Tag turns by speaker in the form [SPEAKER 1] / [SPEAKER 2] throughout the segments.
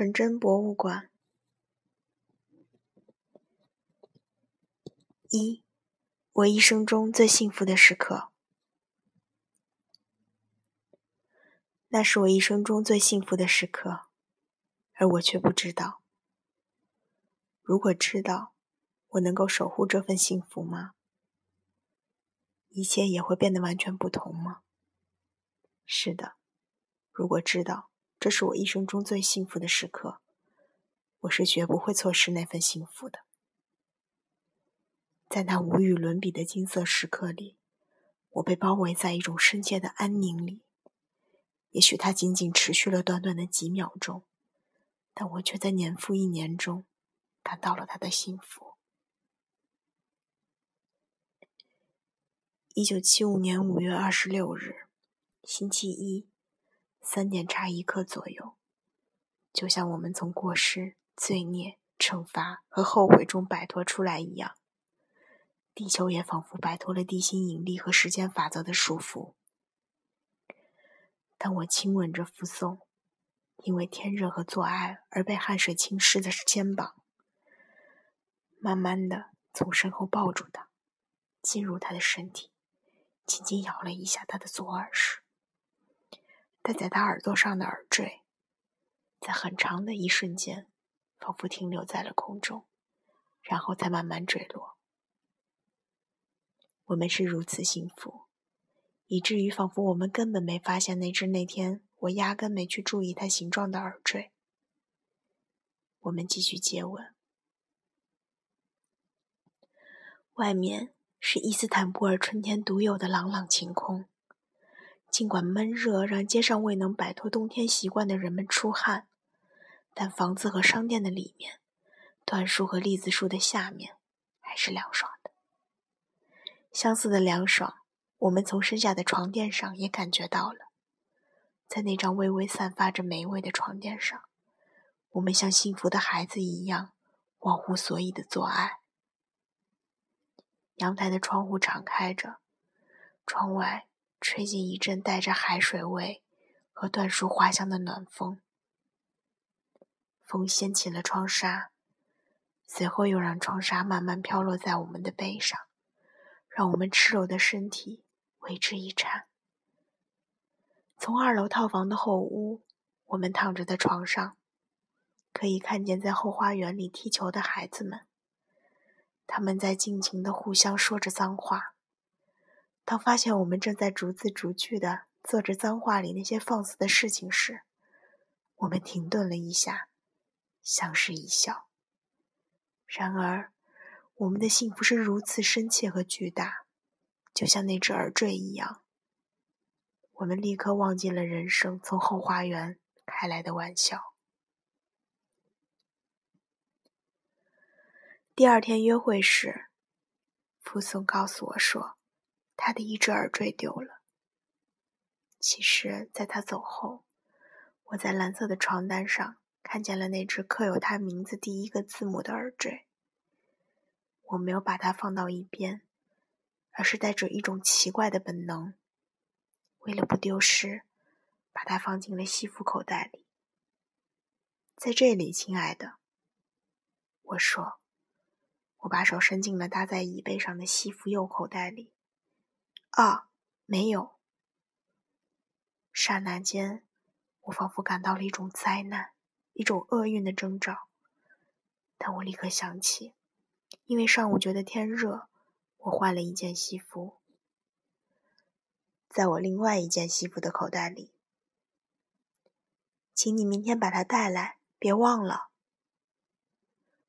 [SPEAKER 1] 纯真博物馆。一，我一生中最幸福的时刻。那是我一生中最幸福的时刻，而我却不知道。如果知道，我能够守护这份幸福吗？一切也会变得完全不同吗？是的，如果知道这是我一生中最幸福的时刻，我是绝不会错失那份幸福的。在那无与伦比的金色时刻里，我被包围在一种深切的安宁里。也许它仅仅持续了短短的几秒钟，但我却在年复一年中感到了它的幸福。一九七五年五月二十六日。星期一，三点差一刻左右，就像我们从过失、罪孽、惩罚和后悔中摆脱出来一样，地球也仿佛摆脱了地心引力和时间法则的束缚。当我亲吻着扶松，因为天热和做爱而被汗水浸湿的肩膀，慢慢的从身后抱住他，进入他的身体，轻轻摇了一下他的左耳时。戴在他耳朵上的耳坠，在很长的一瞬间，仿佛停留在了空中，然后才慢慢坠落。我们是如此幸福，以至于仿佛我们根本没发现那只那天我压根没去注意它形状的耳坠。我们继续接吻。外面是伊斯坦布尔春天独有的朗朗晴空。尽管闷热让街上未能摆脱冬天习惯的人们出汗，但房子和商店的里面，椴树和栗子树的下面，还是凉爽的。相似的凉爽，我们从身下的床垫上也感觉到了。在那张微微散发着霉味的床垫上，我们像幸福的孩子一样，忘乎所以的做爱。阳台的窗户敞开着，窗外。吹进一阵带着海水味和椴树花香的暖风，风掀起了窗纱，随后又让窗纱慢慢飘落在我们的背上，让我们赤裸的身体为之一颤。从二楼套房的后屋，我们躺着的床上，可以看见在后花园里踢球的孩子们，他们在尽情的互相说着脏话。当发现我们正在逐字逐句的做着脏话里那些放肆的事情时，我们停顿了一下，相视一笑。然而，我们的幸福是如此深切和巨大，就像那只耳坠一样。我们立刻忘记了人生从后花园开来的玩笑。第二天约会时，傅松告诉我说。他的一只耳坠丢了。其实，在他走后，我在蓝色的床单上看见了那只刻有他名字第一个字母的耳坠。我没有把它放到一边，而是带着一种奇怪的本能，为了不丢失，把它放进了西服口袋里。在这里，亲爱的，我说，我把手伸进了搭在椅背上的西服右口袋里。啊，没有。刹那间，我仿佛感到了一种灾难，一种厄运的征兆。但我立刻想起，因为上午觉得天热，我换了一件西服，在我另外一件西服的口袋里。请你明天把它带来，别忘了。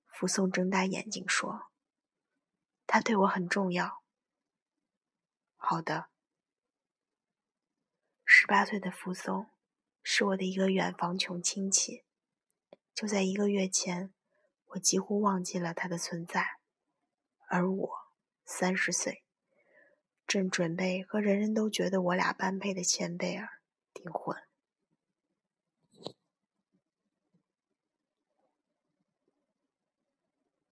[SPEAKER 1] 福松睁大眼睛说：“他对我很重要。”好的。十八岁的扶松是我的一个远房穷亲戚。就在一个月前，我几乎忘记了他的存在，而我三十岁，正准备和人人都觉得我俩般配的前辈儿订婚。